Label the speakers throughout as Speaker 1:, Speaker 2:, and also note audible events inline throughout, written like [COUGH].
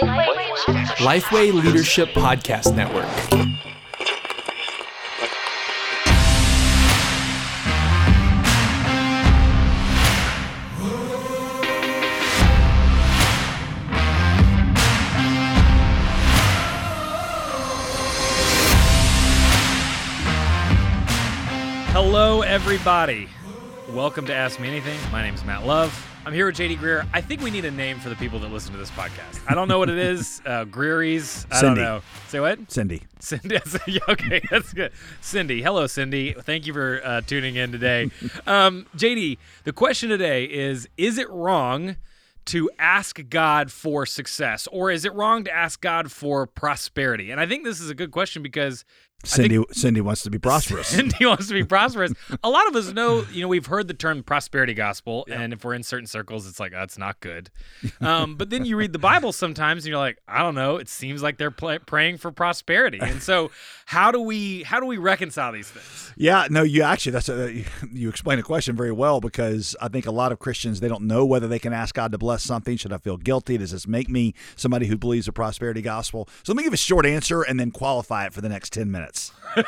Speaker 1: Lifeway Leadership Podcast Network.
Speaker 2: Hello, everybody. Welcome to Ask Me Anything. My name is Matt Love. I'm here with JD Greear. I think we need a name for the people that listen to this podcast. I don't know what it is. [LAUGHS] Uh, Greeries. I
Speaker 3: Cindy.
Speaker 2: don't know. Say what?
Speaker 3: Cindy.
Speaker 2: Cindy. [LAUGHS] okay, [LAUGHS] that's good. Cindy. Hello, Cindy. Thank you for uh, tuning in today. Um, JD, the question today is Is it wrong to ask God for success, or is it wrong to ask God for prosperity? And I think this is a good question because
Speaker 3: Cindy Cindy wants to be prosperous. [LAUGHS]
Speaker 2: Cindy wants to be prosperous. A lot of us know, you know, we've heard the term prosperity gospel, and if we're in certain circles, it's like that's not good. Um, but then you read the Bible sometimes, and you're like, I don't know. It seems like they're praying for prosperity, and so how do we how do we reconcile these things?
Speaker 3: yeah, no, you actually that's a, you explain the question very well because I think a lot of Christians they don't know whether they can ask God to bless something. Should I feel guilty? Does this make me somebody who believes the prosperity gospel? So let me give a short answer and then qualify it for the next 10 minutes.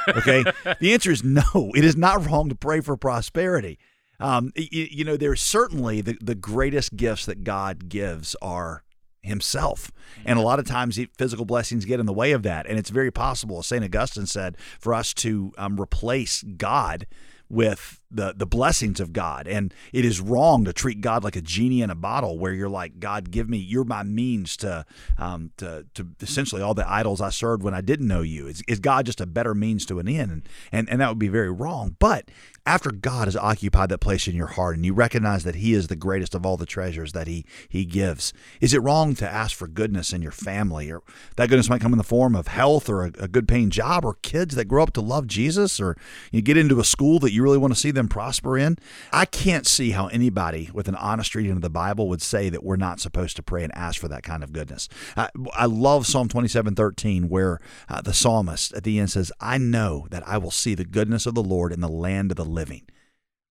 Speaker 3: Okay? [LAUGHS] the answer is no. It is not wrong to pray for prosperity. Um, you, you know, there's certainly the, the greatest gifts that God gives are himself. And a lot of times physical blessings get in the way of that. And it's very possible, as St. Augustine said, for us to um, replace God with the the blessings of God. And it is wrong to treat God like a genie in a bottle where you're like, God, give me, you're my means to um, to, to essentially all the idols I served when I didn't know you. Is, is God just a better means to an end? And, and, and that would be very wrong. But after God has occupied that place in your heart and you recognize that He is the greatest of all the treasures that He He gives, is it wrong to ask for goodness in your family? Or that goodness might come in the form of health or a, a good paying job or kids that grow up to love Jesus or you get into a school that you really want to see them prosper in? I can't see how anybody with an honest reading of the Bible would say that we're not supposed to pray and ask for that kind of goodness. I, I love Psalm 27 13, where uh, the psalmist at the end says, I know that I will see the goodness of the Lord in the land of the living.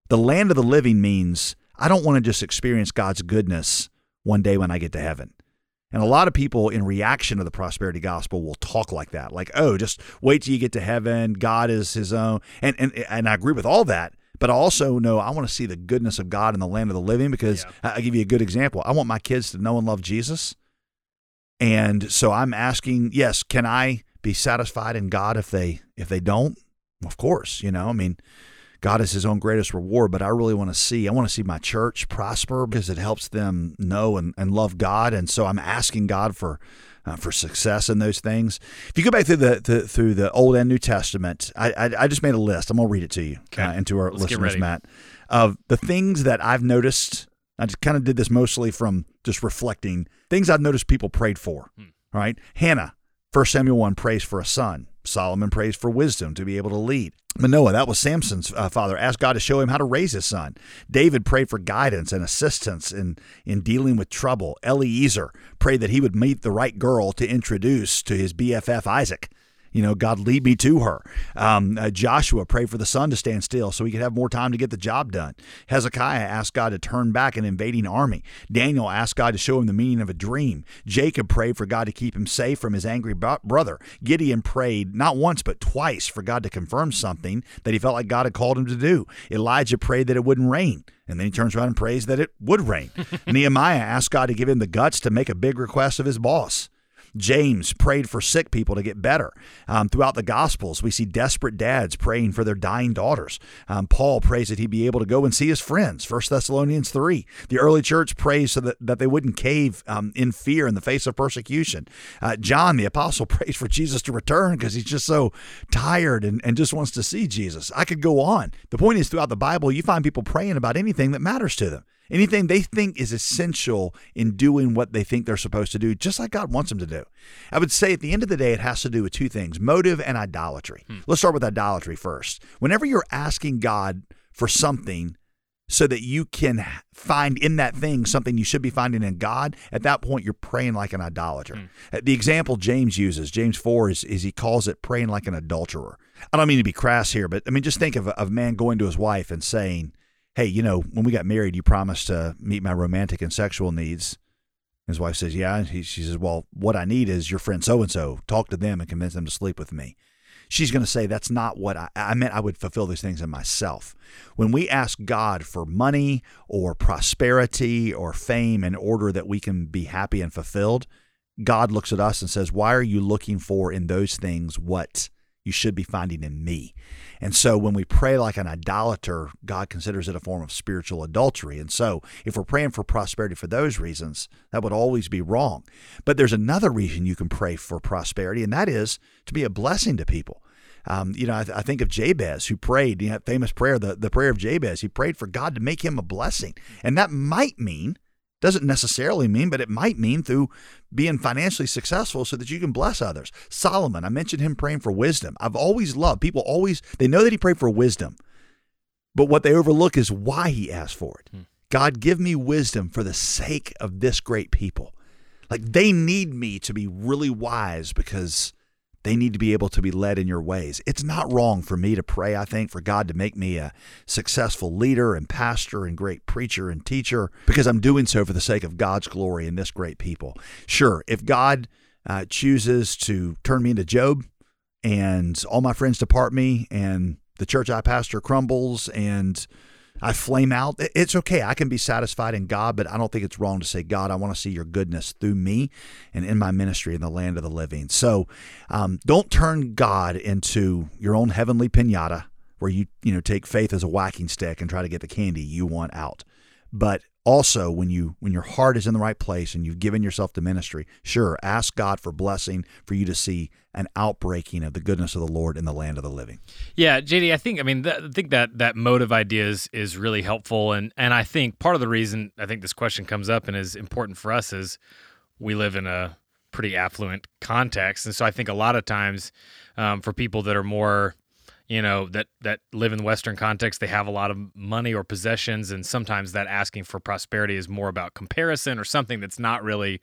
Speaker 3: The land of the living means I don't want to just experience God's goodness one day when I get to heaven. And a lot of people, in reaction to the prosperity gospel, will talk like that, like, "Oh, just wait till you get to heaven. God is His own." And and and I agree with all that. But I also know I want to see the goodness of God in the land of the living because I I'll give you a good example. I want my kids to know and love Jesus. And so I'm asking, yes, can I be satisfied in God if they if they don't? Of course, you know. I mean, God is his own greatest reward, but I really want to see, I want to see my church prosper because it helps them know and, and love God. And so I'm asking God for uh, for success in those things. If you go back through the, the through the Old and New Testament, I, I, I just made a list. I'm gonna read it to you
Speaker 2: Okay.
Speaker 3: uh, and to our
Speaker 2: Let's
Speaker 3: listeners. Matt, of the things that I've noticed. I just kind of did this mostly from just reflecting things I've noticed people prayed for.
Speaker 2: Hmm.
Speaker 3: Right, Hannah, First Samuel one prays for a son. Solomon prays for wisdom to be able to lead. Manoah, that was Samson's uh, father, asked God to show him how to raise his son. David prayed for guidance and assistance in, in dealing with trouble. Eliezer prayed that he would meet the right girl to introduce to his BFF Isaac. You know, God lead me to her. Um, uh, Joshua prayed for the sun to stand still so he could have more time to get the job done. Hezekiah asked God to turn back an invading army. Daniel asked God to show him the meaning of a dream. Jacob prayed for God to keep him safe from his angry brother. Gideon prayed not once but twice for God to confirm something that he felt like God had called him to do. Elijah prayed that it wouldn't rain. And then he turns around and prays that it would rain. [LAUGHS] Nehemiah asked God to give him the guts to make a big request of his boss. James prayed for sick people to get better. Um, throughout the Gospels, we see desperate dads praying for their dying daughters. Um, Paul prays that he'd be able to go and see his friends. 1 Thessalonians 3. The early church prays so that, that they wouldn't cave um, in fear in the face of persecution. Uh, John, the apostle, [LAUGHS] prays for Jesus to return because he's just so tired and, and just wants to see Jesus. I could go on. The point is, throughout the Bible, you find people praying about anything that matters to them anything they think is essential in doing what they think they're supposed to do, just like God wants them to do. I would say at the end of the day, it has to do with two things motive and idolatry. Let's start with idolatry first. Whenever you're asking God for something, so that you can find in that thing something you should be finding in God, at that point you're praying like an idolater. Uh, The example James uses, James 4, is, is he calls it praying like an adulterer. I don't mean to be crass here, but I mean, just think of a, of a man going to his wife and saying, Hey, you know, when we got married, you promised to meet my romantic and sexual needs. His wife says, Yeah. He, she says, Well, what I need is your friend so and so. Talk to them and convince them to sleep with me. She's going to say, That's not what I, I meant. I would fulfill these things in myself. When we ask God for money or prosperity or fame in order that we can be happy and fulfilled, God looks at us and says, Why are you looking for in those things what you should be finding in me? And so when we pray like an idolater, God considers it a form of spiritual adultery. And so if we're praying for prosperity for those reasons, that would always be wrong. But there's another reason you can pray for prosperity, and that is to be a blessing to people. Um, you know, I, th- I, think of Jabez who prayed, you know, famous prayer, the, the prayer of Jabez. He prayed for God to make him a blessing. And that might mean doesn't necessarily mean, but it might mean through being financially successful so that you can bless others. Solomon, I mentioned him praying for wisdom. I've always loved people always they know that he prayed for wisdom. But what they overlook is why he asked for it. Hmm. God, give me wisdom for the sake of this great people. Like they need me to be really wise because they need to be able to be led in your ways. It's not wrong for me to pray, I think, for God to make me a successful leader and pastor and great preacher and teacher because I'm doing so for the sake of God's glory and this great people. Sure, if God uh, chooses to turn me into Job and all my friends depart me and the church I pastor crumbles and I flame out. It's okay. I can be satisfied in God, but I don't think it's wrong to say, God, I want to see your goodness through me and in my ministry in the land of the living. So um, don't turn God into your own heavenly pinata where you, you know, take faith as a whacking stick and try to get the candy you want out. But also when you when your heart is in the right place and you've given yourself to ministry sure ask god for blessing for you to see an outbreaking of the goodness of the lord in the land of the living.
Speaker 2: Yeah jd i think i mean th- i think that that motive idea is, is really helpful. And and i think part of the reason i think this question comes up and is important for us is we live in a pretty affluent context. And so i think a lot of times um, for people that are more you know that that live in the western context they have a lot of money or possessions and sometimes that asking for prosperity is more about comparison or something that's not really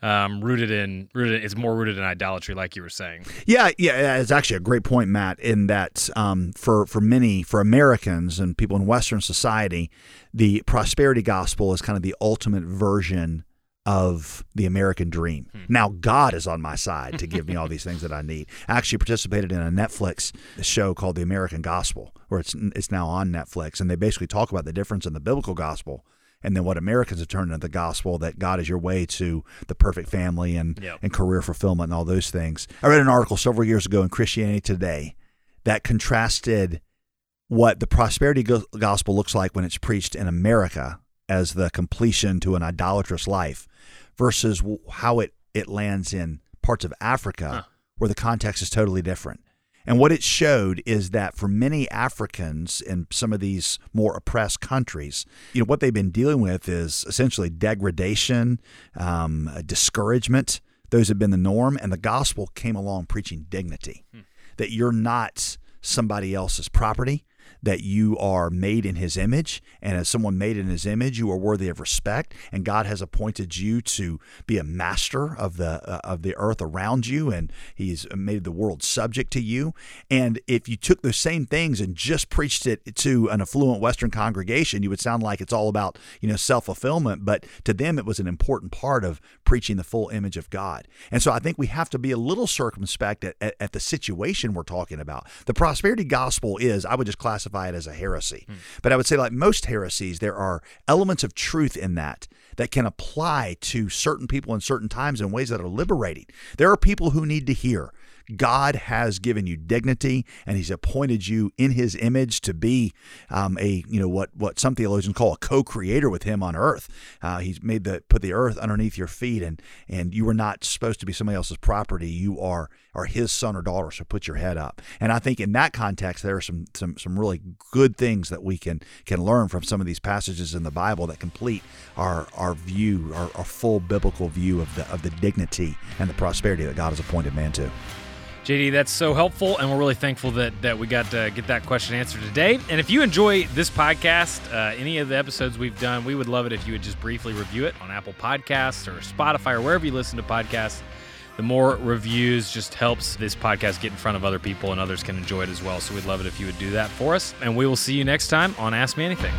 Speaker 2: um, rooted in rooted it's more rooted in idolatry like you were saying.
Speaker 3: Yeah yeah it's actually a great point matt in that um, for for many for americans and people in western society the prosperity gospel is kind of the ultimate version of the American dream. Hmm. Now God is on my side to give me all these things that I need. I actually participated in a Netflix show called The American Gospel, where it's it's now on Netflix, and they basically talk about the difference in the biblical gospel and then what Americans have turned into the gospel that God is your way to the perfect family and yep. and career fulfillment and all those things. I read an article several years ago in Christianity Today that contrasted what the prosperity gospel looks like when it's preached in America as the completion to an idolatrous life versus how it, it lands in parts of Africa huh. where the context is totally different. And what it showed is that for many Africans in some of these more oppressed countries, you know, what they've been dealing with is essentially degradation, um, discouragement. Those have been the norm. And the gospel came along preaching dignity hmm. that you're not somebody else's property, that you are made in his image. And as someone made in his image, you are worthy of respect. And God has appointed you to be a master of the, uh, of the earth around you. And he's made the world subject to you. And if you took those same things and just preached it to an affluent Western congregation, you would sound like it's all about, you know, self fulfillment. But to them, it was an important part of preaching the full image of God. And so I think we have to be a little circumspect at, at, at the situation we're talking about. The prosperity gospel is, I would just classify classify it as a heresy. Hmm. But I would say, like most heresies, there are elements of truth in that that can apply to certain people in certain times in ways that are liberating. There are people who need to hear God has given you dignity, and He's appointed you in His image to be um, a you know what what some theologians call a co-creator with Him on earth. Uh, he's made the put the earth underneath your feet, and and you were not supposed to be somebody else's property. You are are His son or daughter. So put your head up. And I think in that context, there are some some some really good things that we can can learn from some of these passages in the Bible that complete our our view, our, our full biblical view of the of the dignity and the prosperity that God has appointed man to.
Speaker 2: JD, that's so helpful, and we're really thankful that that we got to get that question answered today. And if you enjoy this podcast, uh, any of the episodes we've done, we would love it if you would just briefly review it on Apple Podcasts or Spotify or wherever you listen to podcasts. The more reviews just helps this podcast get in front of other people, and others can enjoy it as well. So we'd love it if you would do that for us. And we will see you next time on Ask Me Anything.